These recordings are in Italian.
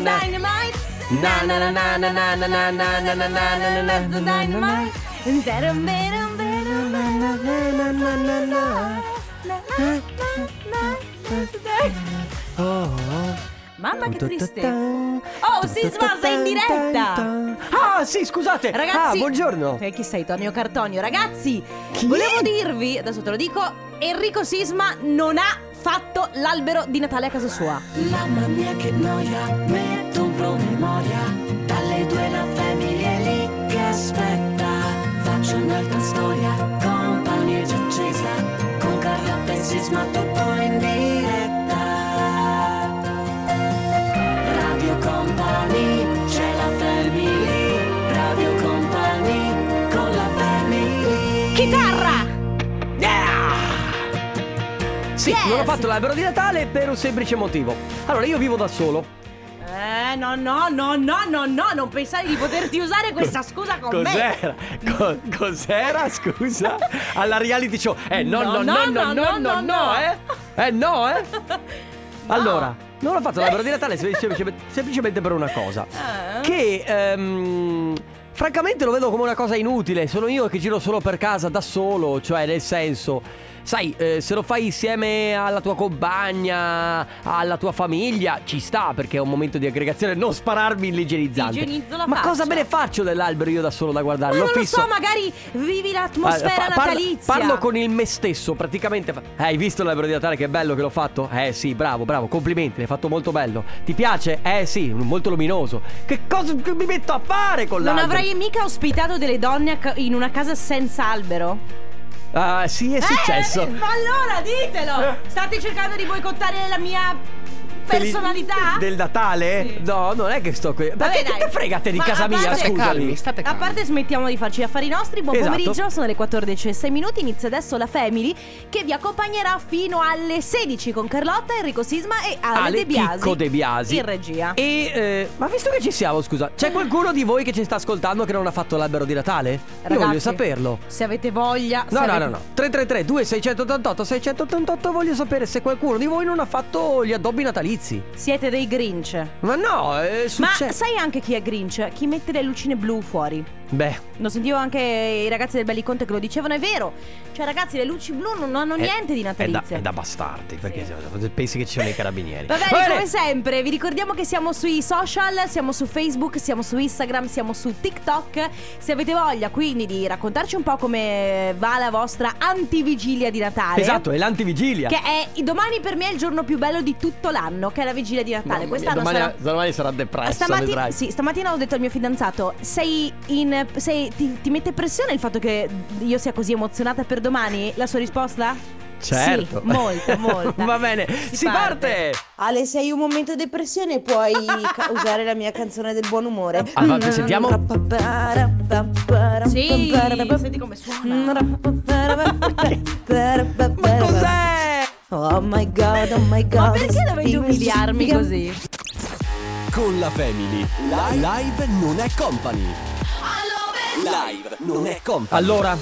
dynamite. Na na na na na na na na na na na na na na The na dynamite. Better, better, better, Mamma che tristezza. Oh, Sisma, sei in diretta. Ah, sì, scusate. Ragazzi, Ah, buongiorno. Eh, chi sei, Tonio Cartonio? Ragazzi, Chi? volevo dirvi, adesso te lo dico, Enrico Sisma non ha fatto l'albero di Natale a casa sua. Mamma mia che noia, metto un promemoria Dalle due la famiglia è lì che aspetta Faccio un'altra storia, compagnia già accesa Con Carla Sisma tutto in diretta Radio Company, c'è la family Radio Company, con la family Chitarra! Sì, Yes. non ho fatto l'albero di Natale per un semplice motivo. Allora, io vivo da solo. Eh, no, no, no, no, no, no, non pensare di poterti usare questa scusa con me. Cos'era? Co- cos'era, scusa? Alla reality show. Eh, no, no, no, no, no, no, no, eh? Eh, no, eh? Allora, non ho fatto l'albero di Natale sem- semplice- semplicemente per una cosa. Eh? Che, ehm, francamente lo vedo come una cosa inutile. Sono io che giro solo per casa da solo, cioè nel senso... Sai, eh, se lo fai insieme alla tua compagna, alla tua famiglia, ci sta perché è un momento di aggregazione. Non spararmi il igienizzante. Igienizzo la Ma faccia. cosa me ne faccio dell'albero io da solo da guardare? Ma non lo fisso. so, magari vivi l'atmosfera Ah, fa- parlo- natalizia. Parlo con il me stesso, praticamente. fa- Eh, hai visto l'albero di Natale che bello che l'ho fatto? Eh sì, bravo, bravo, complimenti, l'hai fatto molto bello. Ti piace? Eh sì, molto luminoso. Che cosa mi metto a fare con Non l'albero? avrai mica ospitato delle donne in una casa senza albero? Ah, sì, è successo. Eh, ma allora ditelo! State cercando di boicottare la mia personalità? Del Natale? Sì. No, non è che sto qui. Ma Vabbè, che dai. te frega te di Ma casa a mia, parte- scusami. calmi, state A calmi. parte smettiamo di farci gli affari nostri, buon Esatto. pomeriggio, sono le 14 e 6 minuti, inizia adesso la Family che vi accompagnerà fino alle 16 con Carlotta, Enrico Sisma e Ale, Ale De Biasi. Chicco De Biasi. In regia. E eh, ma visto che ci siamo, scusa, c'è qualcuno di voi che ci sta ascoltando che non ha fatto l'albero di Natale? Io Ragazzi, voglio saperlo. Se avete voglia... No, no, avete- no, no. 333 2688 688 voglio sapere se qualcuno di voi non ha fatto gli addobbi natalizi. Siete dei Grinch. Ma no, è Ma successo. sai anche chi è Grinch? Chi mette le lucine blu fuori. Beh, Lo sentivo anche i ragazzi del Belli Conte che lo dicevano, è vero. Cioè, ragazzi, le luci blu non hanno è- niente di è da, natalizio. è da bastardi, perché se- pensi che ci siano i carabinieri. Va bene, Va bene. come sempre, vi ricordiamo che siamo sui social, siamo su Facebook, siamo su Instagram, siamo su TikTok. Se avete voglia quindi di raccontarci un po' come va la vostra antivigilia di Natale. Esatto, è l'antivigilia. Che è domani per me è il giorno più bello di tutto l'anno, che è la vigilia di Natale. Mia, Quest'anno domani, sarà domani sarà depressa, Stamattina, sì, stamattina ho detto al mio fidanzato: Sei in. Sei, ti, ti mette pressione il fatto che io sia così emozionata per domani? La sua risposta? Certo. Sì, molto, molto. Va bene, si, parte. Ale, se hai un momento di depressione puoi ca- usare la mia canzone del buon umore. Ah, va, sentiamo. Sì, senti come suona. Ma cos'è? Oh my god, oh my god. Ma perché dovete umiliarmi così? Con la Family. Live non è company. Live non è company. Allora,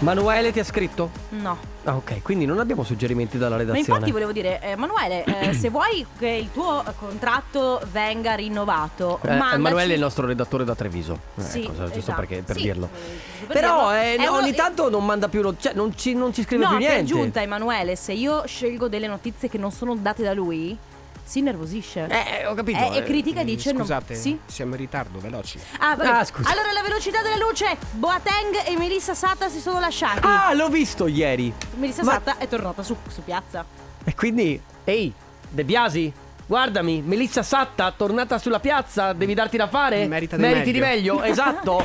Manuele ti ha scritto? No. Ah, ok, quindi non abbiamo suggerimenti dalla Ma redazione. infatti volevo dire, eh, Emanuele, eh, se vuoi che il tuo contratto venga rinnovato, Eh, mandaci- Emanuele è il nostro redattore da Treviso. Eh, Sì, cosa- giusto esatto. perché, per Sì, dirlo. eh, per Però dirlo. eh, È uno- ogni tanto non manda più. lo- Cioè, non ci, non ci scrive No, più per niente. giunta Emanuele, se io scelgo delle notizie che non sono date da lui, si innervosisce. Eh, ho capito. Eh, e eh. critica e dice no. Scusate, Sì? siamo in ritardo, veloci. Ah. Ah, scusa. Allora la velocità della luce, Boateng e Melissa Sata si sono lasciati. Ah, l'ho visto ieri. Melissa ma- Sata è tornata su, su piazza. E quindi, ehi, De Biasi, guardami, Melissa Satta, tornata sulla piazza, devi darti da fare? Merita di Meriti di meglio. meglio, esatto.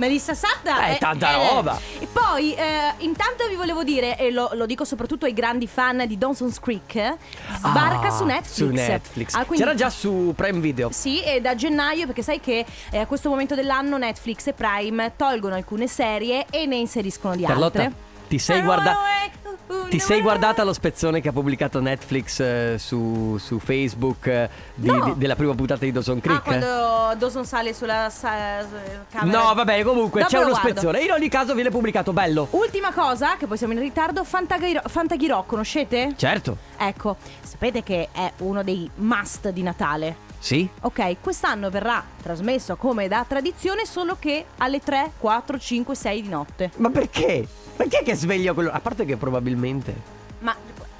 Beh, Melissa Satta Eh, è tanta roba. E poi, eh, intanto vi volevo dire, e lo, lo dico soprattutto ai grandi fan di Dawson's Creek, eh, sbarca Ah, su Netflix. Su Netflix. Ah, quindi- C'era già su Prime Video. Sì, e da gennaio, perché sai che eh, a questo momento dell'anno Netflix e Prime tolgono alcune serie e ne inseriscono di Carlotta, altre. ti sei I Ti sei guardata lo spezzone che ha pubblicato Netflix eh, su, su Facebook eh, di- No. di- della prima puntata di Dawson Creek? Ah, quando Dawson sale sulla sa- camera. No, vabbè, comunque Dopo c'è lo uno guardo. spezzone. In ogni caso viene pubblicato, bello. Ultima cosa, che poi siamo in ritardo, Fantaghiro, Fantaghirò, conoscete? Certo. Ecco, sapete che è uno dei must di Natale. Sì? Ok, quest'anno verrà trasmesso come da tradizione solo che alle 3, 4, 5, 6 di notte. Ma perché? Perché che sveglia quello? A parte che probabilmente. Ma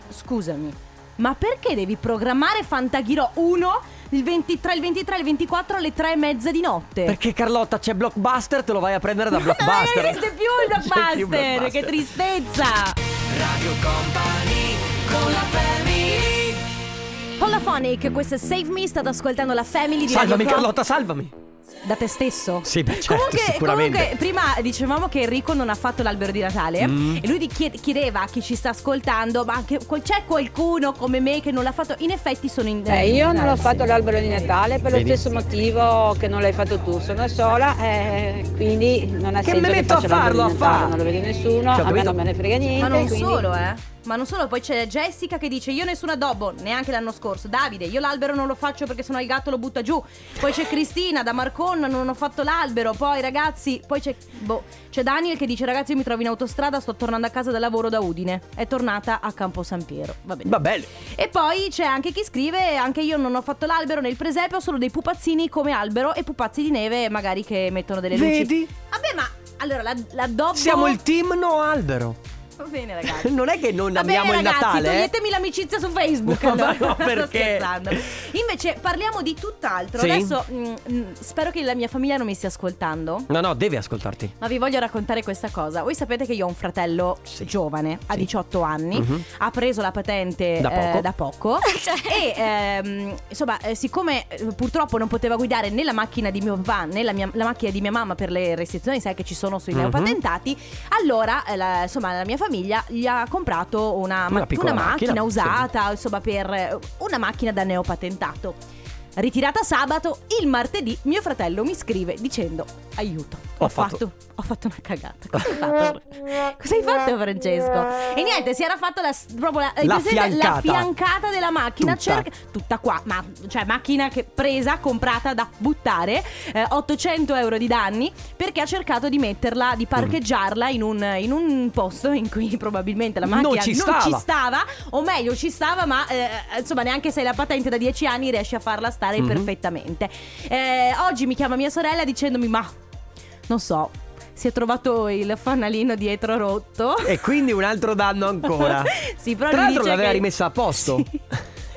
scusami, ma perché devi programmare Fantaghirò 1 il 23, il 23 il 24 alle 3 e mezza di notte? Perché Carlotta c'è Blockbuster, te lo vai a prendere da Ma non Blockbuster. esiste più il C'è più blockbuster, che Blockbuster. tristezza! Radio Company con la family Holophonic, questo è Save Me, state ascoltando la Family di Salvami Radio Carlotta, salvami. Da te stesso? Sì, beh, certo, comunque, sicuramente. comunque, prima dicevamo che Enrico non ha fatto l'albero di Natale Mm. e lui chiedeva a chi ci sta ascoltando, ma anche, qual- c'è qualcuno come me che non l'ha fatto? In effetti sono in Eh, io non ho fatto l'albero di Natale per Vedi? lo stesso motivo che non l'hai fatto tu, sono sola e quindi non ha Che senso me che metto a faccio l'albero farlo, a Natale, fa? non lo vede nessuno, Cioè, a me non me ne frega niente. Ma non quindi- solo, eh. Ma non solo, poi c'è Jessica che dice io nessun addobbo, neanche l'anno scorso. Davide, io l'albero non lo faccio perché sennò il gatto lo butta giù. Poi c'è Cristina da Marcon, non ho fatto l'albero. Poi ragazzi, poi c'è boh, c'è Daniel che dice ragazzi io mi trovo in autostrada, sto tornando a casa da lavoro da Udine. È tornata a Campo San Piero. Va bene. Va bene. E poi c'è anche chi scrive anche io non ho fatto l'albero nel presepe, ho solo dei pupazzini come albero e pupazzi di neve magari che mettono delle luci. Vedi? Vabbè, ma allora la- l'addobbo Siamo il team no albero. Va bene, ragazzi. Non è che non Va amiamo bene, il ragazzi, Natale. eh? toglietemi l'amicizia su Facebook. No, allora. no, Sto perché? scherzando. Invece parliamo di tutt'altro. Sì? Adesso mm, mm, spero che la mia famiglia non mi stia ascoltando. No, no, devi ascoltarti. Ma vi voglio raccontare questa cosa. Voi sapete che io ho un fratello Sì. giovane, Sì. 18 anni, Mhm. ha preso la patente Da eh, poco. da poco e ehm, insomma, eh, siccome eh, purtroppo non poteva guidare né la macchina di mio papà né la, mia- la macchina di mia mamma per le restrizioni, sai che ci sono sui Mhm. neopatentati, allora eh, la, insomma, la mia famiglia gli ha comprato una, Una ma- una macchina, macchina, usata, insomma, per eh, una macchina da neopatentato. Ritirata sabato, il martedì mio fratello mi scrive dicendo aiuto, ho, Ho fatto- fatto... ho fatto una cagata. Cosa hai fatto? Cosa hai fatto Francesco? E niente, si era fatto la, proprio la, La fiancata. la fiancata della macchina. Tutta. cerca- tutta qua, ma cioè macchina che presa, comprata da buttare, eh, 800 euro di danni perché ha cercato di metterla, di parcheggiarla in, un, in un posto in cui probabilmente la Non macchina ci stava. stava, o meglio ci stava, ma eh, insomma neanche se hai la patente da 10 anni riesci a farla stare Mhm. perfettamente. Eh, oggi mi chiama mia sorella dicendomi ma non so, si è trovato il fanalino dietro rotto. E quindi un altro danno ancora. sì, però Tra l'altro l'aveva che- rimessa a posto. Sì.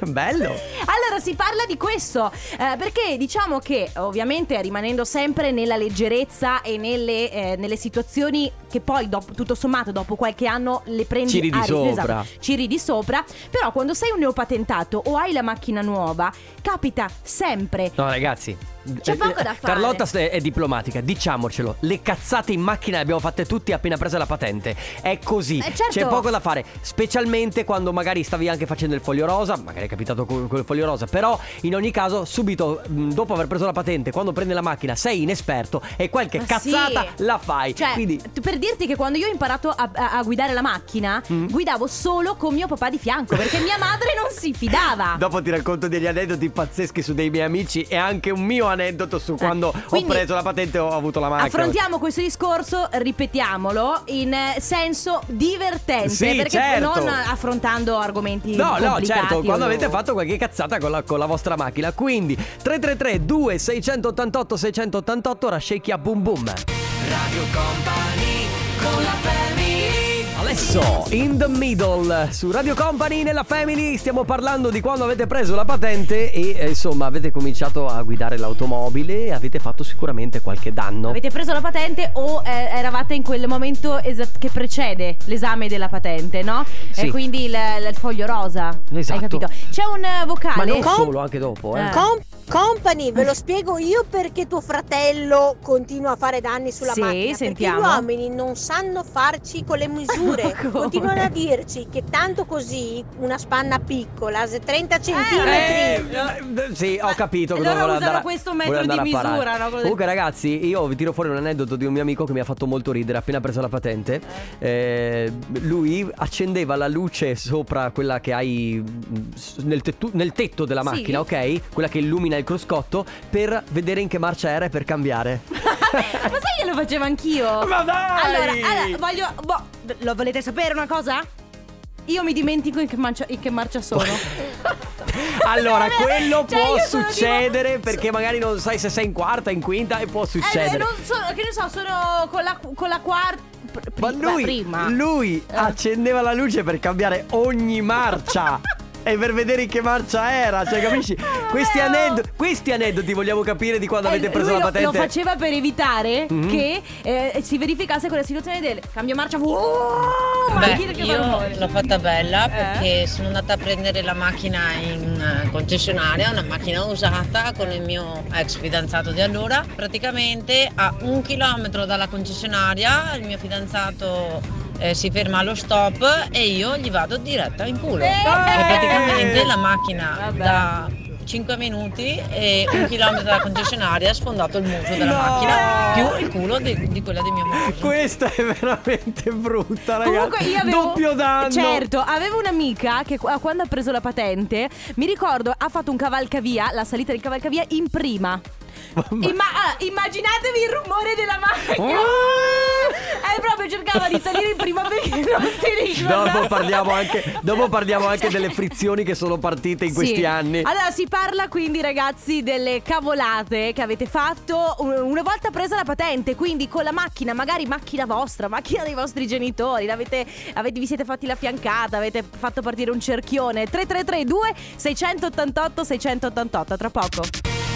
Bello. Allora si parla di questo eh, perché diciamo che ovviamente rimanendo sempre nella leggerezza e nelle, eh, nelle situazioni che poi dopo, tutto sommato dopo qualche anno le prendi Ci ridi a ri- sopra. esatto, ci ridi sopra però quando sei un neopatentato o hai la macchina nuova capita sempre No, ragazzi. C'è eh, poco da eh, fare. Carlotta è, è diplomatica, diciamocelo. Le cazzate in macchina le abbiamo fatte tutti appena presa la patente. È così. Eh, certo. C'è poco da fare. Specialmente quando magari stavi anche facendo il foglio rosa. Magari è capitato con, con il foglio rosa. Però, in ogni caso, subito dopo aver preso la patente, quando prendi la macchina, sei inesperto e qualche Ma cazzata sì. la fai. Cioè, Quindi. per dirti che quando io ho imparato a, a- a guidare la macchina, Mm. guidavo solo con mio papà di fianco perché mia madre non si fidava. Dopo ti racconto degli aneddoti pazzeschi su dei miei amici e anche un mio aneddoto su quando Eh, quindi- ho preso la patente e ho avuto la macchina. Affrontiamo questo discorso, ripetiamolo, in eh, senso divertente. Sì, perché certo. non affrontando argomenti No, no, certo, quando o- avete fatto qualche cazzata con la, con la vostra macchina. Quindi 333 2688 688 ora shake ya boom boom. Radio Company con la family Adesso in the middle su Radio Company nella Family stiamo parlando di quando avete preso la patente e eh, insomma avete cominciato a guidare l'automobile e avete fatto sicuramente qualche danno. Avete preso la patente o eh, eravate in quel momento esat- che precede l'esame della patente, no? Sì. E quindi il, il foglio rosa. Esatto. Hai capito? C'è un eh, vocale. Ma non solo, anche dopo, eh. Eh. Com- Company, ve lo spiego io perché tuo fratello continua a fare danni sulla Sì, macchina. sentiamo. Perché gli uomini non sanno farci con le misure. Come? Continuano a dirci che tanto così una spanna piccola, se 30 Eh, centimetri. Eh, sì, ho capito loro usano andare questo metro di misura, no? Comunque, ragazzi, io vi tiro fuori un aneddoto di un mio amico che mi ha fatto molto ridere. Appena preso la patente, Eh, lui accendeva la luce sopra quella che hai mm, nel, tettu- nel tetto della Sì. macchina, ok? Quella che illumina il cruscotto per vedere in che marcia era e per cambiare. Ma sai che lo facevo anch'io? Ma dai! Allora, allora, voglio. boh, lo volete sapere una cosa? Io mi dimentico in che, marcia, in che marcia sono. Allora, Cioè, quello cioè, può succedere tipo- perché magari non sai se sei in quarta, in quinta e può Eh, succedere. non so, che ne so, sono con la, con la quarta. pr- Ma prima- lui, prima. lui Eh. accendeva la luce per cambiare ogni marcia. E per vedere in che marcia era, cioè capisci? Questi, oh. aneddoti, questi aneddoti vogliamo capire di quando Eh, avete preso lui la lo- patente. Lo faceva per evitare Mhm. che eh, si verificasse quella situazione del cambio marcia. Uh, Beh, macchina che fa io l'ho fatta bella Eh? perché sono andata a prendere la macchina in eh, concessionaria, una macchina usata con il mio ex fidanzato di allora. Praticamente a un chilometro dalla concessionaria il mio fidanzato eh, si ferma allo stop e io gli vado diretta in culo. Eh! E praticamente la macchina Vabbè. da 5 minuti e un chilometro dalla concessionaria ha sfondato il muso della No! macchina più il culo di, di quella di mio moroso. Questa è veramente brutta, ragazzi. Comunque io avevo Doppio danno. Certo, avevo un'amica che qu- quando ha preso la patente, mi ricordo ha fatto un cavalcavia, la salita del cavalcavia in prima. Imma- ah, immaginatevi il rumore della macchina. E proprio cercava di salire in prima perché non si ricordava. Dopo parliamo anche, dopo parliamo anche delle frizioni che sono partite in Sì. questi anni. Allora si parla quindi ragazzi delle cavolate che avete fatto un- una volta presa la patente, quindi con la macchina, magari macchina vostra, macchina dei vostri genitori, l'avete, avete, vi siete fatti la fiancata, avete fatto partire un cerchione 3332 688 688 tra poco.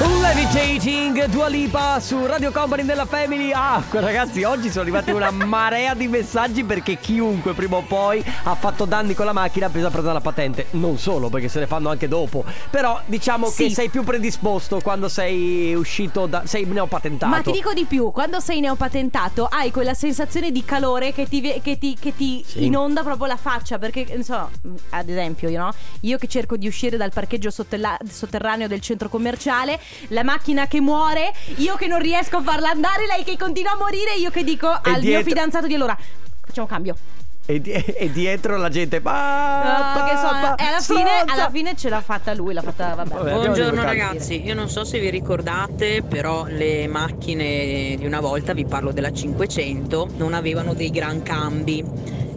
Levitating Dua Lipa su Radio Company della Family Ah, ragazzi, oggi sono arrivati una marea di messaggi Perché chiunque prima o poi ha fatto danni con la macchina Ha preso a prendere la patente Non solo, perché se ne fanno anche dopo Però diciamo Sì. che sei più predisposto Quando sei uscito da... sei neopatentato Ma ti dico di più, quando sei neopatentato hai quella sensazione di calore che ti, che ti, che ti Sì. inonda proprio la faccia. Perché, non so, ad esempio, io, no? io che cerco di uscire dal parcheggio sotterraneo del centro commerciale, la macchina che muore, io che non riesco a farla andare, lei che continua a morire, io che dico al mio dietro- fidanzato di allora, facciamo cambio. e, di- e dietro la gente pa, Ah, che so, pa, e alla fine, alla fine ce l'ha fatta lui, l'ha fatta, vabbè. Vabbè, Buongiorno ragazzi, io non so se vi ricordate, però le macchine di una volta, vi parlo della 500, non avevano dei gran cambi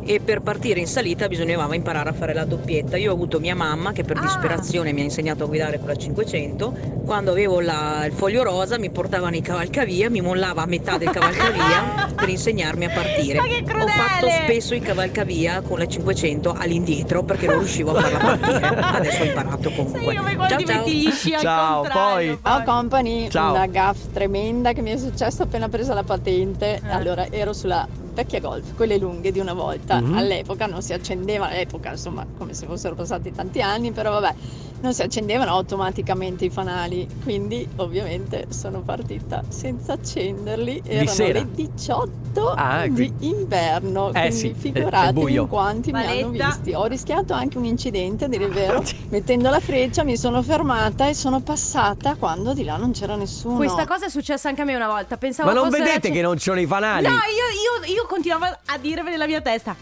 e per partire in salita bisognava imparare a fare la doppietta. Io ho avuto mia mamma che per Ah. disperazione mi ha insegnato a guidare con la 500, quando avevo la- il foglio rosa mi portava nei cavalcavia, mi mollava a metà del cavalcavia per insegnarmi a partire. Ma che Ho fatto spesso i cavalcavia con la 500 all'indietro perché non riuscivo a farla partire. Adesso ho imparato comunque. Quando ciao ti ciao. gli sci al Ciao, poi. Ciao company, Ciao. una gaff tremenda che mi è successa appena presa la patente. Allora ero sulla vecchia Golf, quelle lunghe di una volta. Mhm. All'epoca non si accendeva, all'epoca insomma come se fossero passati tanti anni, però vabbè, non si accendevano automaticamente i fanali. Quindi ovviamente sono partita senza accenderli. Erano sera? le 18 Ah, di qui- inverno. Eh quindi sì, figuratevi in quanti mi hanno Valetta. visti. Ho rischiato anche un incidente, a dire il vero. Sì. Mettendo la freccia mi sono fermata e sono passata quando di là non c'era nessuno. Questa cosa è successa anche a me una volta. Pensavo Ma non fosse vedete la- che non ci sono i fanali? No, io, io, io continuavo a dirvi nella mia testa.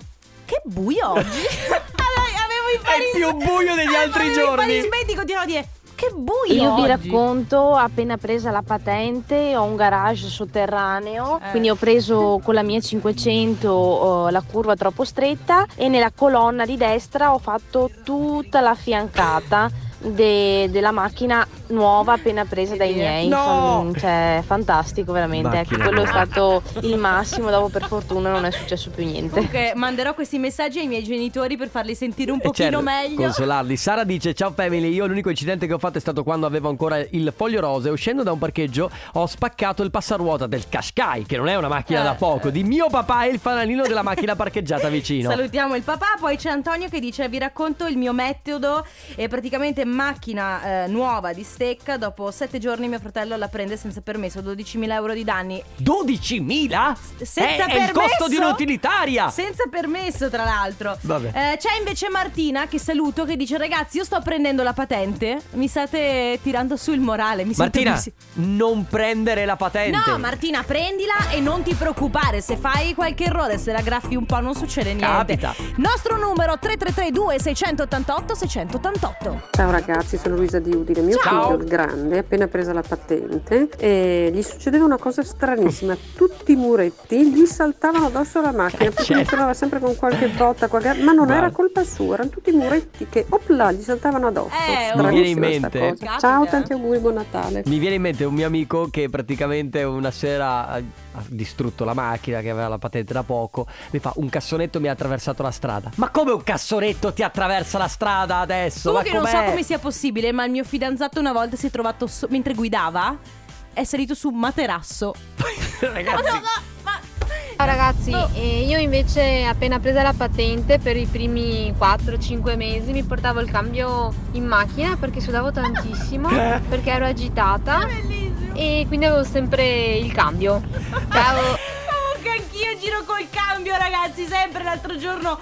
Che buio oggi. allora, avevo i pari... È più buio degli altri avevo giorni. I parismenti continuavo a dire. Che buio Io vi oggi." racconto, appena presa la patente ho un garage sotterraneo, Eh. quindi ho preso con la mia 500 eh, la curva troppo stretta e nella colonna di destra ho fatto tutta la fiancata de- della macchina nuova appena presa dai miei. No! Cioè, fantastico veramente. Ecco, quello è stato il massimo, dopo per fortuna non è successo più niente. Comunque manderò questi messaggi ai miei genitori per farli sentire un E pochino certo, meglio. Consolarli. Sara dice: Ciao family. Io l'unico incidente che ho fatto è stato quando avevo ancora il foglio rosa. E uscendo da un parcheggio ho spaccato il passaruota del Qashqai, che non è una macchina Eh. da poco, di mio papà e il fanalino della macchina parcheggiata vicino. Salutiamo il papà, poi c'è Antonio che dice vi racconto il mio metodo è praticamente macchina eh, nuova di stecca, dopo sette giorni mio fratello la prende senza permesso, 12.000 euro di danni. 12.000? Senza è, è il costo permesso? di un'utilitaria. Senza permesso tra l'altro. Vabbè. Eh, c'è invece Martina che saluto che dice ragazzi io sto prendendo la patente, mi state tirando su il morale. Mi sento Martina, così- non prendere la patente. No, Martina, prendila e non ti preoccupare. Se fai qualche errore, se la graffi un po', non succede niente. Capita. Nostro numero 3332 688 688. Ciao ragazzi, sono Luisa di Udine. Mio Ciao. Il grande, appena presa la patente, e gli succedeva una cosa stranissima. Tutti i muretti gli saltavano addosso alla macchina, perché certo. lui tornava sempre con qualche botta, qualche... ma non Guarda. era colpa sua, erano tutti i muretti che opla gli saltavano addosso. Eh, Mi viene in mente-. Ciao, tanti auguri, buon Natale. Mi viene in mente un mio amico che praticamente una sera ha distrutto la macchina che aveva la patente da poco. Mi fa un cassonetto mi ha attraversato la strada. Ma come un cassonetto ti attraversa la strada adesso? Comunque Ma non so come sia possibile, ma il mio fidanzato una volta si è trovato so- mentre guidava è salito su un materasso. Ragazzi, Ciao ragazzi, eh, io invece appena presa la patente per i primi 4-5 mesi mi portavo il cambio in macchina perché sudavo tantissimo, perché ero agitata e quindi avevo sempre il cambio. Ciao! Comunque anch'io giro col cambio, ragazzi, sempre l'altro giorno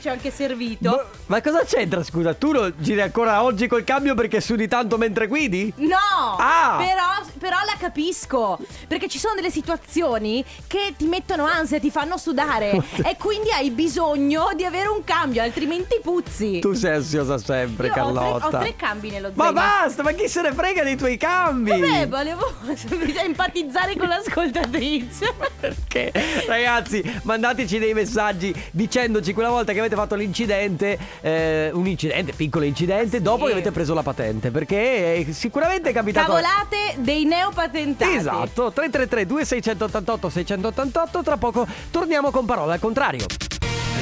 ci ho anche servito. ma cosa c'entra? Scusa, tu lo giri ancora oggi col cambio perché sudi tanto mentre guidi? No! Ah! Però, però la capisco. Perché ci sono delle situazioni che ti mettono ansia, ti fanno sudare. e quindi hai bisogno di avere un cambio, altrimenti puzzi. Tu sei ansiosa sempre, Io ho tre- Carlotta. Ho tre, cambi nello Ma zaino. basta, ma chi se ne frega dei tuoi cambi? Vabbè, volevo empatizzare con l'ascoltatrice. Perché? Ragazzi, mandateci dei messaggi dicendoci quella volta che avete fatto l'incidente, eh, un incidente, piccolo incidente, dopo che avete preso la patente. Perché eh, sicuramente è capitato. Cavolate dei neopatentati. Esatto, 333 2688 688 Tra poco torniamo con parole al contrario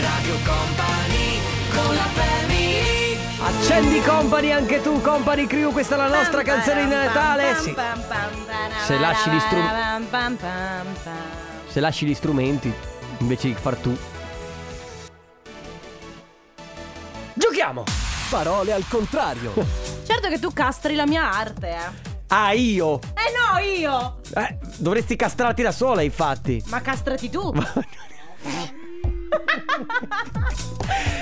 Radio Company con la family Accendi Company, anche tu Company Crew Questa è la nostra canzone di Natale Sì, Se lasci gli strumenti se lasci gli strumenti Invece di far tu Giochiamo Parole al contrario. Certo che tu castri la mia arte, eh. Ah io Eh no, io! eh, Dovresti castrarti da sola infatti Ma castrati tu.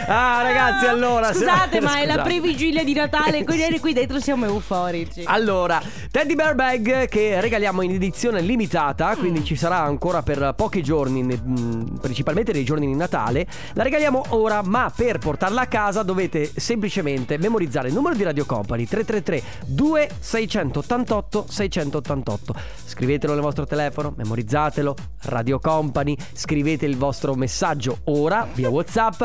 Ah ragazzi allora se- Scusate, ma è la Scusate. previgilia di Natale, quindi qui dentro siamo euforici. Allora, Teddy Bear Bag che regaliamo in edizione limitata, quindi ci sarà ancora per pochi giorni, mh, principalmente nei giorni di Natale. La regaliamo ora, ma per portarla a casa dovete semplicemente memorizzare il numero di Radio Company 333 2688 688. Scrivetelo nel vostro telefono, memorizzatelo, Radio Company, scrivete il vostro messaggio ora via WhatsApp.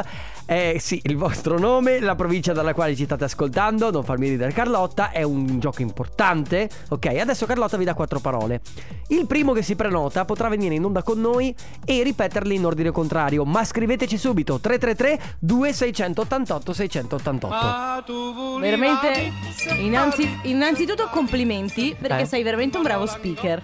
Eh sì, il vostro nome, la provincia dalla quale ci state ascoltando, non farmi ridere Carlotta, è un gioco importante. Ok, adesso Carlotta vi dà quattro parole. Il primo che si prenota potrà venire in onda con noi e ripeterle in ordine contrario, ma scriveteci subito 333 2688 688. Veramente, innanzi- innanzitutto complimenti perché Eh. sei veramente un bravo speaker.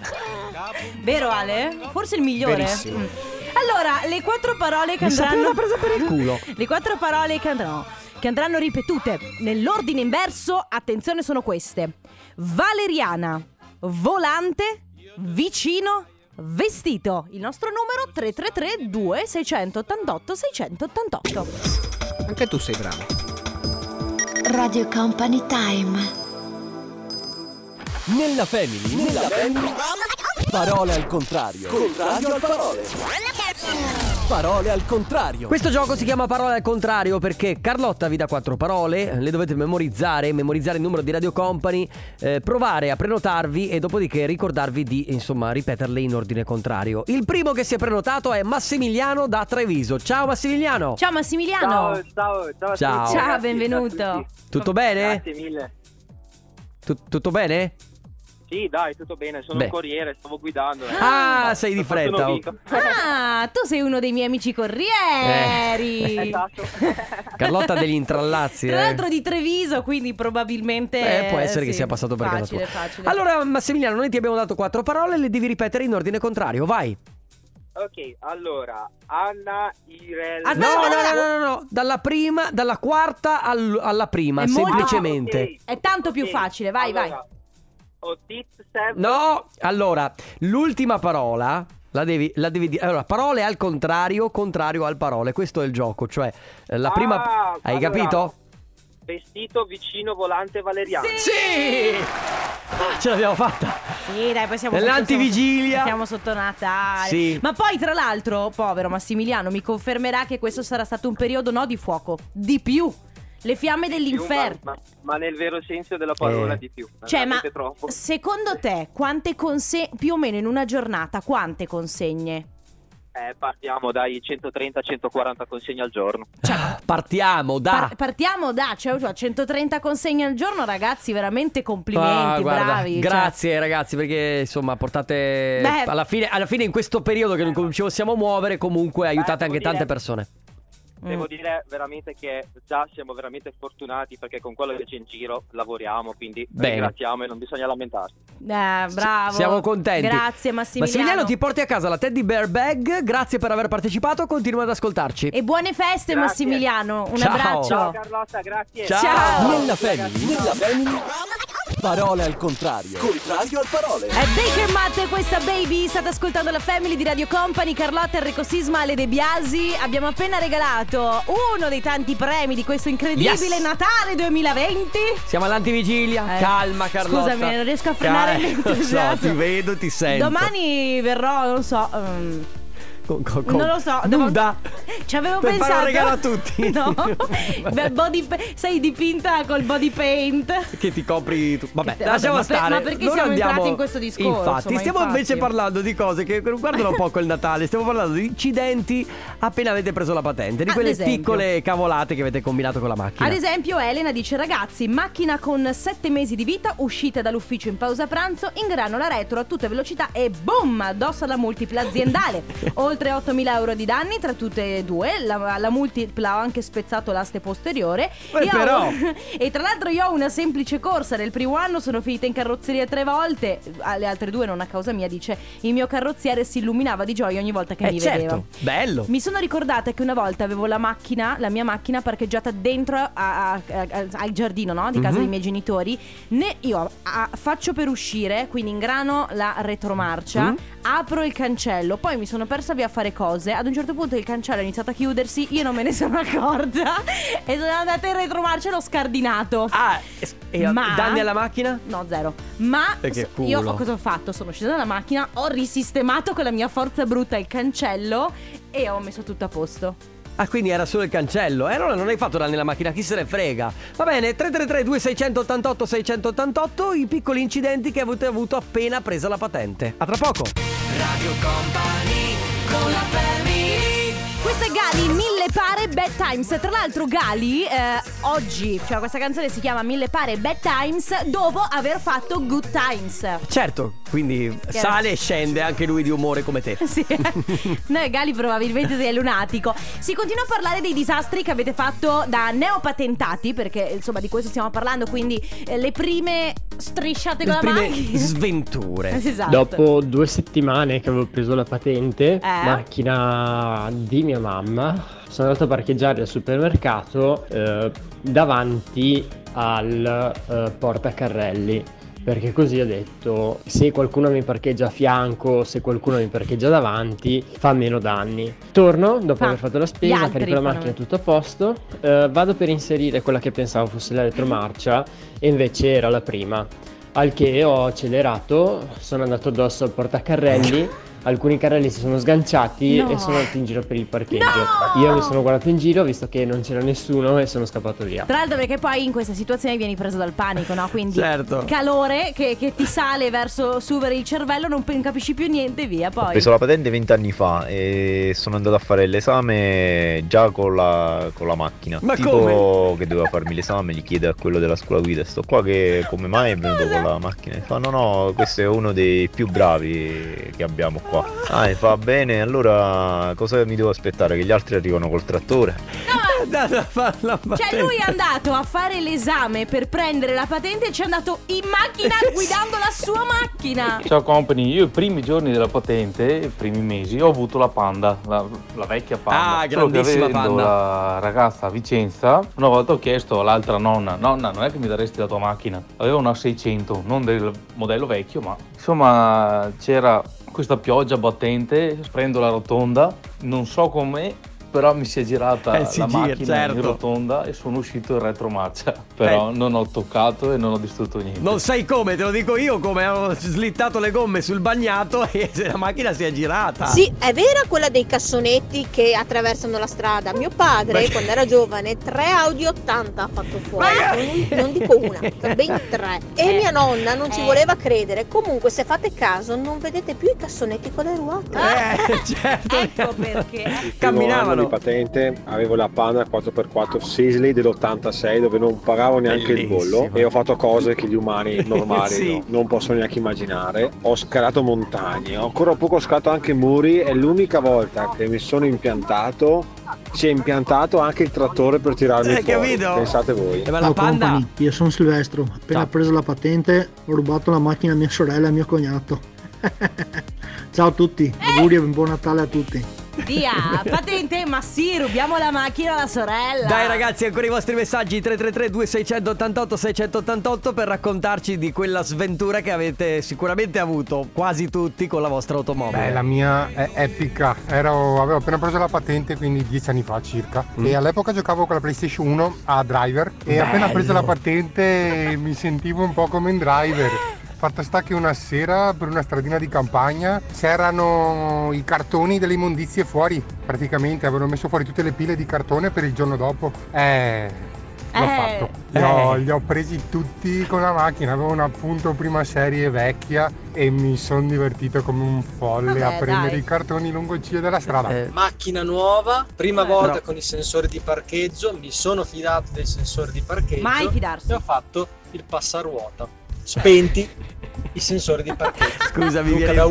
Vero Ale? Forse il migliore. Verissimo. Mm. Allora, le quattro parole che Mi sa che andranno... presa per il culo. Le quattro parole che andranno, che andranno ripetute nell'ordine inverso, attenzione, sono queste. Valeriana, volante, vicino, vestito. Il nostro numero 333 2688 688. Anche tu sei bravo. Radio Company Time Nella family, nella family. Parole al contrario. Contrario al parole. Parole al contrario. Questo gioco si chiama Parole al contrario perché Carlotta vi dà quattro parole, le dovete memorizzare, memorizzare il numero di Radio Company, eh, provare a prenotarvi e dopodiché ricordarvi di insomma ripeterle in ordine contrario. Il primo che si è prenotato è Massimiliano da Treviso. Ciao Massimiliano! Ciao Massimiliano. Ciao, ciao, ciao. Ciao. Ciao, benvenuto. Tutto bene? Grazie mille. Tu- tutto bene? Sì, dai, tutto bene, sono Beh. un corriere, stavo guidando. eh. Ah, sei di fretta. oh. Ah, tu sei uno dei miei amici corrieri. Esatto. Carlotta degli intrallazzi. Tra eh. l'altro di Treviso, quindi probabilmente. Eh, può essere che sì, sia passato per casa facile, tua. facile. Allora, Massimiliano, noi ti abbiamo dato quattro parole, le devi ripetere in ordine contrario. Vai. Ok, allora, Anna Irel... Aspetta, no, no, no, no, no, dalla prima, dalla quarta al- alla prima, È molto- semplicemente. È tanto più facile, vai, Allora, Otis Seven... No, allora, l'ultima parola la devi, la devi dire. Allora, parole al contrario, contrario al parole. Questo è il gioco, cioè eh, la prima Ah, Hai allora, capito? Vestito vicino volante valeriano. Sì! Ce l'abbiamo fatta. Sì, dai, poi siamo Nell'antivigilia. sotto- Siamo sotto Natale. Sì. Ma poi, tra l'altro, povero Massimiliano, mi confermerà che questo sarà stato un periodo no di fuoco. Di più. Le fiamme dell'inferno. Ma, ma nel vero senso della parola Eh. di più. Cioè, ma troppo. secondo te, quante consegne, più o meno in una giornata, quante consegne? Eh, partiamo dai 130-140 consegne al giorno. Partiamo da. Par- partiamo da, cioè, cioè, 130 consegne al giorno, ragazzi, veramente complimenti, Ah, guarda, bravi. cioè. Grazie ragazzi perché insomma portate Beh. alla, fine, alla fine in questo periodo che non ci possiamo muovere comunque aiutate devo anche tante dire- persone. Devo Mm. dire veramente che già siamo veramente fortunati perché con quello che c'è in giro lavoriamo, quindi Bene. ringraziamo e non bisogna lamentarsi. Eh, bravo. Siamo contenti. Grazie Massimiliano. Massimiliano ti porti a casa la Teddy Bear Bag, grazie per aver partecipato, continua ad ascoltarci. E buone feste Grazie. Massimiliano, un Ciao. abbraccio. Ciao Carlotta, grazie. Ciao. Nella family, nella family, parole al contrario. Contrario al parole. È Baker Matt e questa baby, state ascoltando la Family di Radio Company, Carlotta Enrico Sisma, Ale De Biasi. Abbiamo appena regalato uno dei tanti premi di questo incredibile Yes. Natale 2020. Siamo all'antivigilia, Eh, calma Carlotta. scusami, non riesco a frenare Cal- l'entusiasmo. So, ti vedo, ti sento. Domani verrò, non so. ehm, Con- con- con- non lo so, devo- Nuda. Ci avevo Per pensato. fare un regalo a tutti. No. Beh, body sei dipinta col body paint. Che ti copri tu. Vabbè, te- lasciamo vabbè, ma per- stare. ma perché Non siamo andiamo- entrati in questo discorso, Infatti, stiamo infatti. invece parlando di cose che riguardano un po' il Natale. Stiamo parlando di incidenti appena avete preso la patente, di Ad quelle esempio. piccole cavolate che avete combinato con la macchina. Ad esempio, Elena dice: Ragazzi, macchina con 7 mesi di vita, uscita dall'ufficio in pausa pranzo, ingrano la retro a tutta velocità e boom! Addosso alla multipla aziendale. Oltre 8.000 euro di danni tra tutte e due. La, la multipla ho anche spezzato l'aste posteriore. Beh, Io ho- però. e tra l'altro, io ho una semplice corsa. Nel primo anno sono finita in carrozzeria tre volte. Le altre due, non a causa mia, dice: Il mio carrozziere si illuminava di gioia ogni volta che Eh mi certo, vedeva. bello. Mi sono ricordata che una volta avevo la macchina, la mia macchina parcheggiata dentro a- a- a- al giardino no? di casa Mhm. dei miei genitori. Ne- io faccio per uscire, quindi ingrano la retromarcia, Mhm. apro il cancello, poi mi sono persa via a fare cose. Ad un certo punto il cancello ha iniziato a chiudersi, io non me ne sono accorta e sono andata in retromarcia e l'ho scardinato. Ah, e Ma- danni alla macchina? No, zero. Ma io ho- cosa ho fatto? Sono scesa dalla macchina, ho risistemato con la mia forza brutta il cancello e ho messo tutto a posto. Ah, quindi era solo il cancello. E allora non hai fatto danni alla macchina, chi se ne frega. Va bene, 333 2688 688 i piccoli incidenti che avete avuto appena presa la patente. A tra poco. Radio Company con la family Questa è Gali, Mille Pare Bad Times. Tra l'altro Gali eh, oggi, cioè questa canzone si chiama Mille Pare Bad Times dopo aver fatto Good Times. Certo, quindi sale e scende anche lui di umore come te. Sì. Noi Gali probabilmente sei lunatico. Si continua a parlare dei disastri che avete fatto da neopatentati, perché insomma di questo stiamo parlando, quindi eh, le prime strisciate con Le la prime macchina. sventure. Esatto. Dopo due settimane che avevo preso la patente, Eh? macchina di mia mamma, sono andato a parcheggiare al supermercato eh, davanti al eh, portacarrelli. Perché così ho detto, se qualcuno mi parcheggia a fianco, se qualcuno mi parcheggia davanti, fa meno danni. Torno, dopo Fa. aver fatto la spesa, carico la macchina, tutto a posto, eh, vado per inserire quella che pensavo fosse la retromarcia e invece era la prima. Al che ho accelerato, sono andato addosso al portacarrelli, alcuni carrelli si sono sganciati No. e sono andati in giro per il parcheggio. Io mi sono guardato in giro, ho visto che non c'era nessuno e sono scappato via. Tra l'altro perché poi in questa situazione vieni preso dal panico, no? Quindi Certo. calore che, che ti sale verso su per il cervello, non capisci più niente e via Ho poi. preso la patente vent'anni fa e sono andato a fare l'esame già con la, con la macchina. Ma tipo come? che doveva farmi l'esame, gli chiede a quello della scuola guida, sto qua che come mai è venuto con la macchina? E fa no no, questo è uno dei più bravi che abbiamo qua. Ah, e fa bene, allora cosa mi devo aspettare? Che gli altri arrivano col trattore? Cioè lui è andato a fare l'esame per prendere la patente e ci è andato in macchina guidando la sua macchina. Ciao company, io i primi giorni della patente, i primi mesi, ho avuto la Panda, la, la vecchia Panda. Ah, grandissima Panda. la ragazza a Vicenza, una volta ho chiesto all'altra nonna, nonna non è che mi daresti la tua macchina? Aveva una 600, non del modello vecchio, ma insomma c'era questa pioggia battente, prendo la rotonda, non so come, però mi si è girata Eh, si la gira, macchina certo. in rotonda e sono uscito in retromarcia. Però Eh. non ho toccato e non ho distrutto niente. Non sai come, te lo dico io, come ho slittato le gomme sul bagnato e la macchina si è girata. Sì, è vera quella dei cassonetti che attraversano la strada. Mio padre, Ma- quando era giovane, tre Audi 80 ha fatto fuori. Non, non dico una, ben tre. E mia nonna non ci Eh. voleva credere. Comunque, se fate caso, non vedete più i cassonetti con le ruote. Eh, certo. Ecco perché. anno di patente avevo la Panda 4x4 Sisley dell'86 dove non pagavo neanche il bollo e ho fatto cose che gli umani normali Sì. no- non possono neanche immaginare. Ho scalato montagne, ho ancora poco scalato anche muri e l'unica volta che mi sono impiantato si è impiantato anche il trattore per tirarmi Eh, fuori. capito? Pensate voi. la panda- company, io sono Silvestro, appena Ciao. preso la patente ho rubato la macchina a mia sorella e a mio cognato. Ciao a tutti, auguri e buon Natale a tutti. Via, patente, ma sì, rubiamo la macchina alla sorella. Dai ragazzi, ancora i vostri messaggi 333 2688 688 per raccontarci di quella sventura che avete sicuramente avuto quasi tutti con la vostra automobile. Beh, la mia è epica. Ero- avevo appena preso la patente, quindi dieci anni fa circa. Mm. E all'epoca giocavo con la PlayStation 1 a driver. E Bello. appena preso la patente mi sentivo un po' come un driver. Fatto sta che una sera per una stradina di campagna c'erano i cartoni delle immondizie fuori, praticamente avevano messo fuori tutte le pile di cartone per il giorno dopo. Eh, l'ho Eh. fatto. Li ho, Eh. li ho presi tutti con la macchina, avevo una appunto prima serie vecchia e mi sono divertito come un folle Vabbè, a prendere dai. i cartoni lungo il ciglio della strada. Eh. Macchina nuova, prima Eh, volta però- con i sensori di parcheggio, mi sono fidato dei sensori di parcheggio. Mai fidarsi. E ho fatto il passaruota. Spenti i sensori di parcheggio. Scusa, mi viene,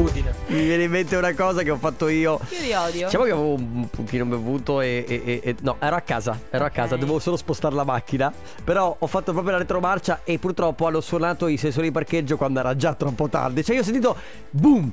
mi viene in mente una cosa che ho fatto io. Io li odio. Diciamo che avevo un pochino bevuto e, e- e- e- No, ero a casa, ero a casa, dovevo solo spostare la macchina Però ho fatto proprio la retromarcia e purtroppo hanno suonato i sensori di parcheggio quando era già troppo tardi Cioè io ho sentito boom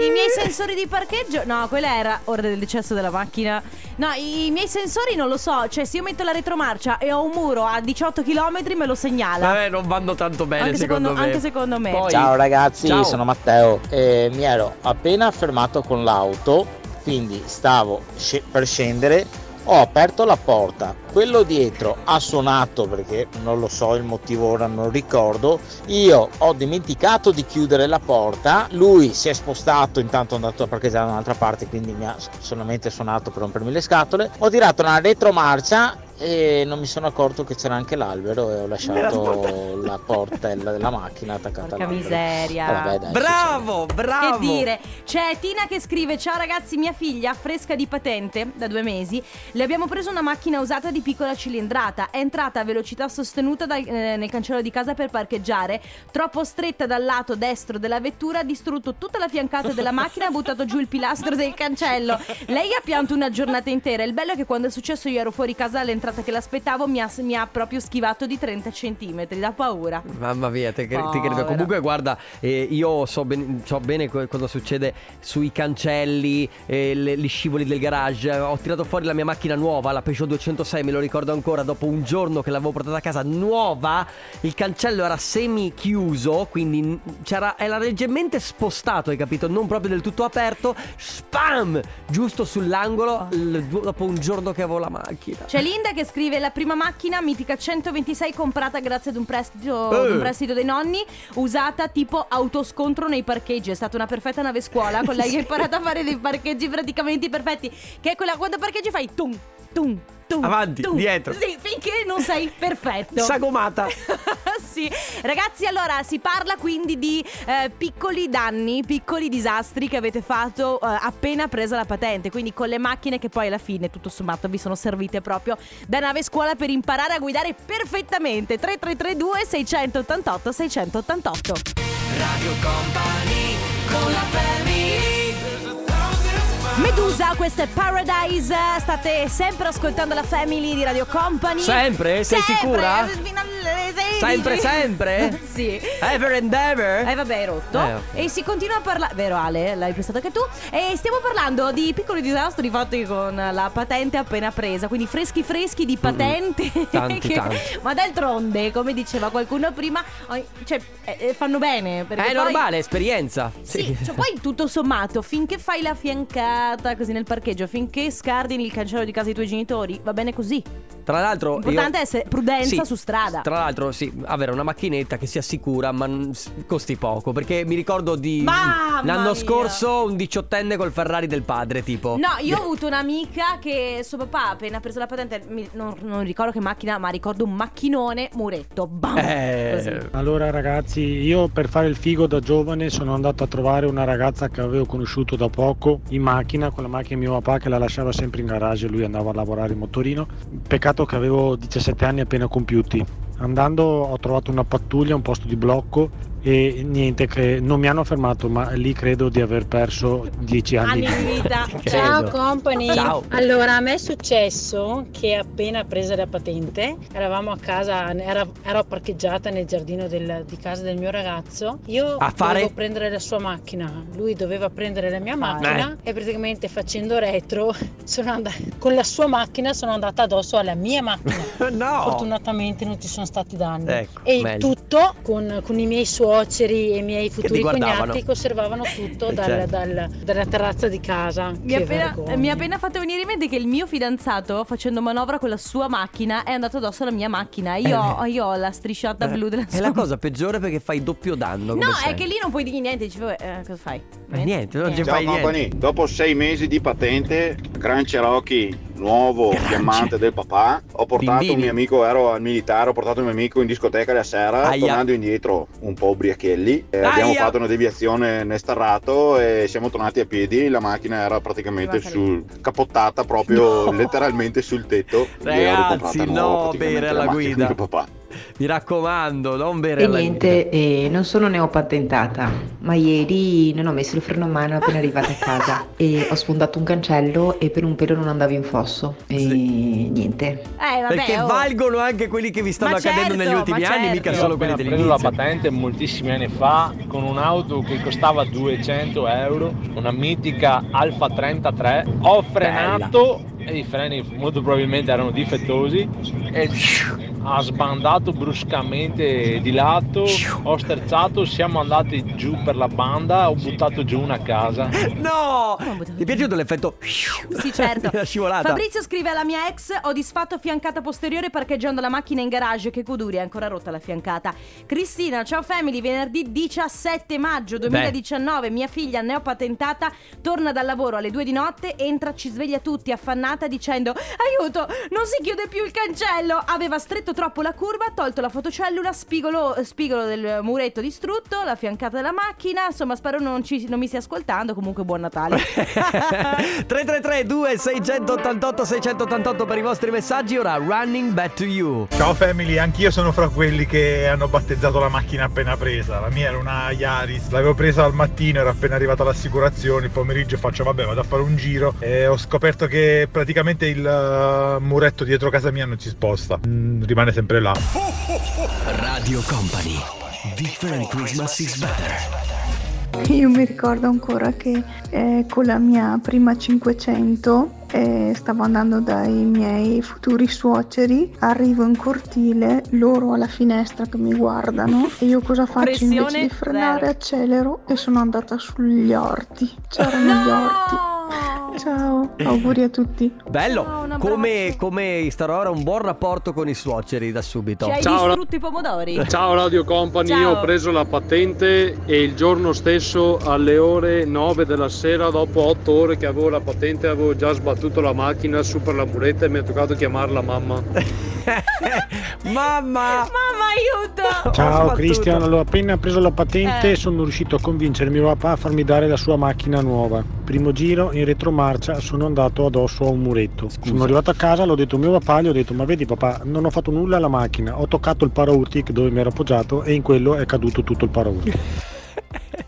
I miei sensori di parcheggio, no, quella era ora del decesso della macchina. No, i, miei sensori non lo so, cioè se io metto la retromarcia e ho un muro a 18 km me lo segnala. Eh, non vanno tanto bene Anche secondo, secondo- me anche secondo me. Poi- Ciao ragazzi, Ciao. sono Matteo. Eh, mi ero appena fermato con l'auto, quindi stavo sce- per scendere. Ho aperto la porta, quello dietro ha suonato perché non lo so il motivo ora non ricordo. Io ho dimenticato di chiudere la porta, lui si è spostato, intanto è andato a parcheggiare da un'altra parte, quindi mi ha solamente suonato per rompermi le scatole. Ho tirato una retromarcia e non mi sono accorto che c'era anche l'albero e ho lasciato la portella della macchina attaccata Porca all'albero. miseria. Eh, vabbè, dai, Bravo, bravo Che dire, c'è Tina che scrive: Ciao ragazzi, mia figlia fresca di patente da due mesi. Le abbiamo preso una macchina usata di piccola cilindrata. È entrata a velocità sostenuta dal- eh, nel cancello di casa per parcheggiare. Troppo stretta dal lato destro della vettura, ha distrutto tutta la fiancata della macchina, ha buttato giù il pilastro del cancello. Lei ha pianto una giornata intera. Il bello è che quando è successo io ero fuori casa all'entrata che l'aspettavo, mi ha, mi ha proprio schivato di 30 centimetri. Da paura. Mamma mia, te, cre- ti credo. Comunque, guarda, eh, io so, ben- so bene co- cosa succede sui cancelli, eh, le- gli scivoli del garage. Ho tirato fuori la mia macchina nuova, la Peugeot 206, me lo ricordo ancora. Dopo un giorno che l'avevo portata a casa nuova, il cancello era semi chiuso, quindi c'era, era leggermente spostato, hai capito? Non proprio del tutto aperto. Spam! Giusto sull'angolo, l- dopo un giorno che avevo la macchina. C'è Linda che scrive la prima macchina mitica 126 comprata grazie ad un prestito, Eh. ad un prestito dei nonni, usata tipo autoscontro nei parcheggi. È stata una perfetta nave scuola con lei che ha imparato a fare dei parcheggi praticamente perfetti. Che è quella quando parcheggi fai tum tum tum. Avanti, tum. dietro. Sì, finché non sei perfetto. Sagomata. sì. Ragazzi, allora si parla quindi di eh, piccoli danni, piccoli disastri che avete fatto eh, appena presa la patente. Quindi con le macchine che poi alla fine, tutto sommato, vi sono servite proprio da nave scuola per imparare a guidare perfettamente. 3332 688 688. Radio Company con la Medusa, questo è Paradise. State sempre ascoltando la Family di Radio Company. Sempre? Sei Sempre, sicura? fino alle 16. Sempre, sempre? sì. Ever and ever? Eh vabbè, hai rotto. Eh, ok. E si continua a parlare. Vero Ale, l'hai pensato anche tu. E stiamo parlando di piccoli disastri fatti con la patente appena presa. Quindi freschi freschi di patente. Tanti, che- tanti. Ma d'altronde, come diceva qualcuno prima, cioè, eh, eh, fanno bene. È poi- normale, esperienza. Sì, cioè poi tutto sommato, finché fai la fiancata così nel parcheggio, finché scardini il cancello di casa dei tuoi genitori, va bene così. Tra l'altro. L'importante io- è essere prudenza Sì, su strada. Tra l'altro, sì, avere una macchinetta che sia sicura, ma costi poco. Perché mi ricordo di. Mamma l'anno mia. scorso un diciottenne col Ferrari del padre, tipo. No, io ho avuto un'amica che suo papà appena preso la patente, mi- non, non ricordo che macchina, ma ricordo un macchinone muretto. Bam! Eh. Così. Allora ragazzi, io per fare il figo da giovane sono andato a trovare una ragazza che avevo conosciuto da poco in macchina, con la macchina di mio papà che la lasciava sempre in garage, lui andava a lavorare in motorino. Peccato che avevo 17 anni appena compiuti. Andando ho trovato una pattuglia, un posto di blocco e niente, che non mi hanno fermato, ma lì credo di aver perso 10 anni. Anni di vita. Ciao company. Ciao. Allora, a me è successo che appena presa la patente, eravamo a casa, era- ero parcheggiata nel giardino del- di casa del mio ragazzo. Io A fare? dovevo prendere la sua macchina, lui doveva prendere la mia macchina e praticamente facendo retro sono andata con la sua macchina sono andata addosso alla mia macchina. no! Fortunatamente non ci sono stati danni. Ecco, e meglio. tutto con, con i miei suoceri e i miei futuri cognati che osservavano tutto Eh, dal- certo. dal- dalla terrazza di casa. Mi ha, appena, vergogna. mi ha appena fatto venire in mente che il mio fidanzato, facendo manovra con la sua macchina, è andato addosso alla mia macchina. Io, ho- io ho la strisciata blu della Eh, È sua la cosa peggiore perché fai doppio danno. come No, è sempre. che lì non puoi dire niente. Dicevo, eh, cosa fai? Eh, niente, non ci Ciao fai company, niente. dopo sei mesi di patente, Gran Cherokee nuovo, fiammante del papà, ho portato Bindini. un mio amico, ero al militare, ho portato un mio amico in discoteca la sera, Aia. tornando indietro un po' ubriachelli, eh, abbiamo fatto una deviazione nel Starrato e siamo tornati a piedi, la macchina era praticamente sul, capottata proprio letteralmente sul tetto. e l'ho Ragazzi, ricomprata nuova, no, bere la alla guida. del papà. Mi raccomando, non bere E niente, eh, non sono neopatentata, ma ieri non ho messo il freno a mano appena arrivata a casa e ho sfondato un cancello e per un pelo non andavo in fosso. E niente. Eh, vabbè, Perché oh. valgono anche quelli che vi stanno Ma accadendo certo, negli ultimi anni, certo. mica Io solo ho quelli appena preso la dell'inizio. patente moltissimi anni fa con un'auto che costava 200 euro, una mitica Alfa 33. Ho frenato e i freni molto probabilmente erano difettosi e ha sbandato bruscamente di lato, ho sterzato, siamo andati giù per la banda, ho buttato giù una casa. No! Ti è piaciuto l'effetto? Sì, certo. La scivolata. Fabrizio scrive alla mia ex: Ho disfatto fiancata posteriore parcheggiando la macchina in garage. Che Kuduri è ancora rotta la fiancata. Cristina, ciao family. Venerdì 17 maggio 2019, mia figlia neopatentata torna dal lavoro alle 2 di notte. Entra, ci sveglia tutti affannata dicendo: Aiuto, non si chiude più il cancello. Aveva stretto troppo la curva, tolto la fotocellula, spigolo, spigolo del muretto distrutto, la fiancata della macchina. Insomma, spero non, ci- non mi stia ascoltando. Comunque, buon Natale. 333 2688 688 per i vostri messaggi. Ora running back to you. Ciao family, anch'io sono fra quelli che hanno battezzato la macchina appena presa. La mia era una Yaris, l'avevo presa al mattino, era appena arrivata l'assicurazione, il pomeriggio faccio vabbè vado a fare un giro e ho scoperto che praticamente il eh, muretto dietro casa mia non si sposta, Mm, rimane sempre là. Radio Company. Different Christmas is better. Io mi ricordo ancora che eh, con la mia prima 500 eh, stavo andando dai miei futuri suoceri, arrivo in cortile, loro alla finestra che mi guardano e io cosa faccio invece Pressione di frenare zero. accelero e sono andata sugli orti, c'erano gli orti. Ciao, auguri a tutti. Bello. abbraccio. come, come instaurare un buon rapporto con i suoceri da subito. Ci hai Ciao, distrutto i pomodori. Ciao Radio Company, Ciao. io ho preso la patente e il giorno stesso alle ore 9 della sera, dopo 8 ore che avevo la patente, avevo già sbattuto la macchina su per la buretta e mi è toccato chiamare la mamma. Mamma! Mamma aiuto! Ciao Cristian, allora appena preso la patente Eh. sono riuscito a convincere mio papà a farmi dare la sua macchina nuova. Primo giro in retromarcia sono andato addosso a un muretto. Sono arrivato a casa, l'ho detto a mio papà, gli ho detto ma vedi papà non ho fatto nulla alla macchina, ho toccato il paraurtic dove mi ero appoggiato e in quello è caduto tutto il paraurtic.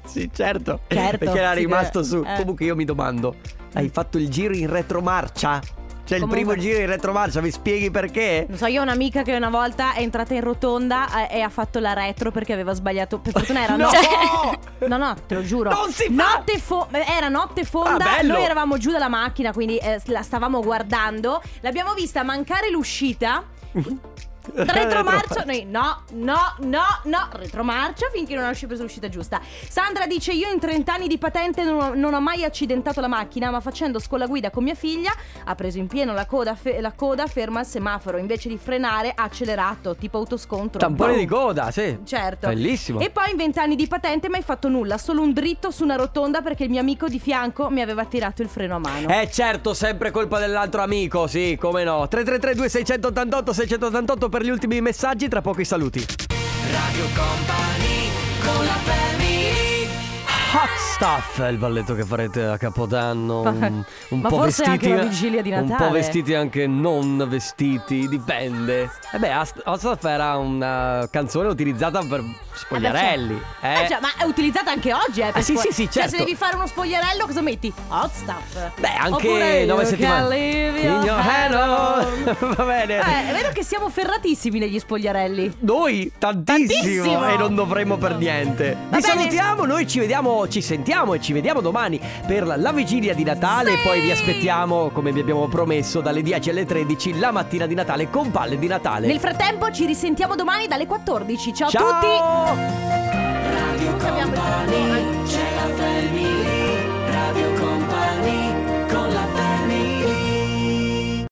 Sì, certo. Certo, Perché era rimasto eh. su. Eh. Comunque io mi domando, hai fatto il giro in retromarcia? Cioè il primo giro in retromarcia, mi spieghi perché? Non so, io ho un'amica che una volta è entrata in rotonda eh, e ha fatto la retro perché aveva sbagliato. Per fortuna era No! No, no, te lo giuro. Non si fa! Notte fo- era notte fonda. Ah! Noi eravamo giù dalla macchina, quindi eh, la stavamo guardando. L'abbiamo vista mancare l'uscita. Retromarcia, noi no, no, no, no, retromarcia finché non ho preso l'uscita giusta. Sandra dice: Io in 30 anni di patente non ho, non ho mai accidentato la macchina, ma facendo scuola guida con mia figlia ha preso in pieno la coda, fe- la coda ferma al semaforo. Invece di frenare, ha accelerato, tipo autoscontro. Tampone Boom. di coda, sì. Certo. Bellissimo. E poi in 20 anni di patente mai fatto nulla, solo un dritto su una rotonda perché il mio amico di fianco mi aveva tirato il freno a mano. Eh certo, sempre colpa dell'altro amico, sì, come no. 333 2688 688 per gli ultimi messaggi, tra poco i saluti. Radio Company con la family Hot stuff è il balletto che farete a Capodanno. Ma- Un, un po' vestiti. anche la vigilia di Un po' vestiti anche non vestiti, dipende. E beh, Hot stuff era una canzone utilizzata per spogliarelli. Eh, Eh, già, ma è utilizzata anche oggi, eh. per Ah, sì, sì, sì, Cioè, certo. se devi fare uno spogliarello, cosa metti? Hot stuff. Beh, anche nove settimane. In your hand. Va bene. Eh, è vero che siamo ferratissimi negli spogliarelli. Noi tantissimo, Tantissimo. e non dovremo per niente. Va Vi bene. salutiamo, noi ci vediamo, ci sentiamo e ci vediamo domani per la vigilia di Natale. Sì! E poi vi aspettiamo, come vi abbiamo promesso, dalle 10 alle 13 la mattina di Natale con palle di Natale. Nel frattempo ci risentiamo domani dalle 14. Ciao, Ciao! a tutti! Radio Company, c'è la family, Radio Company.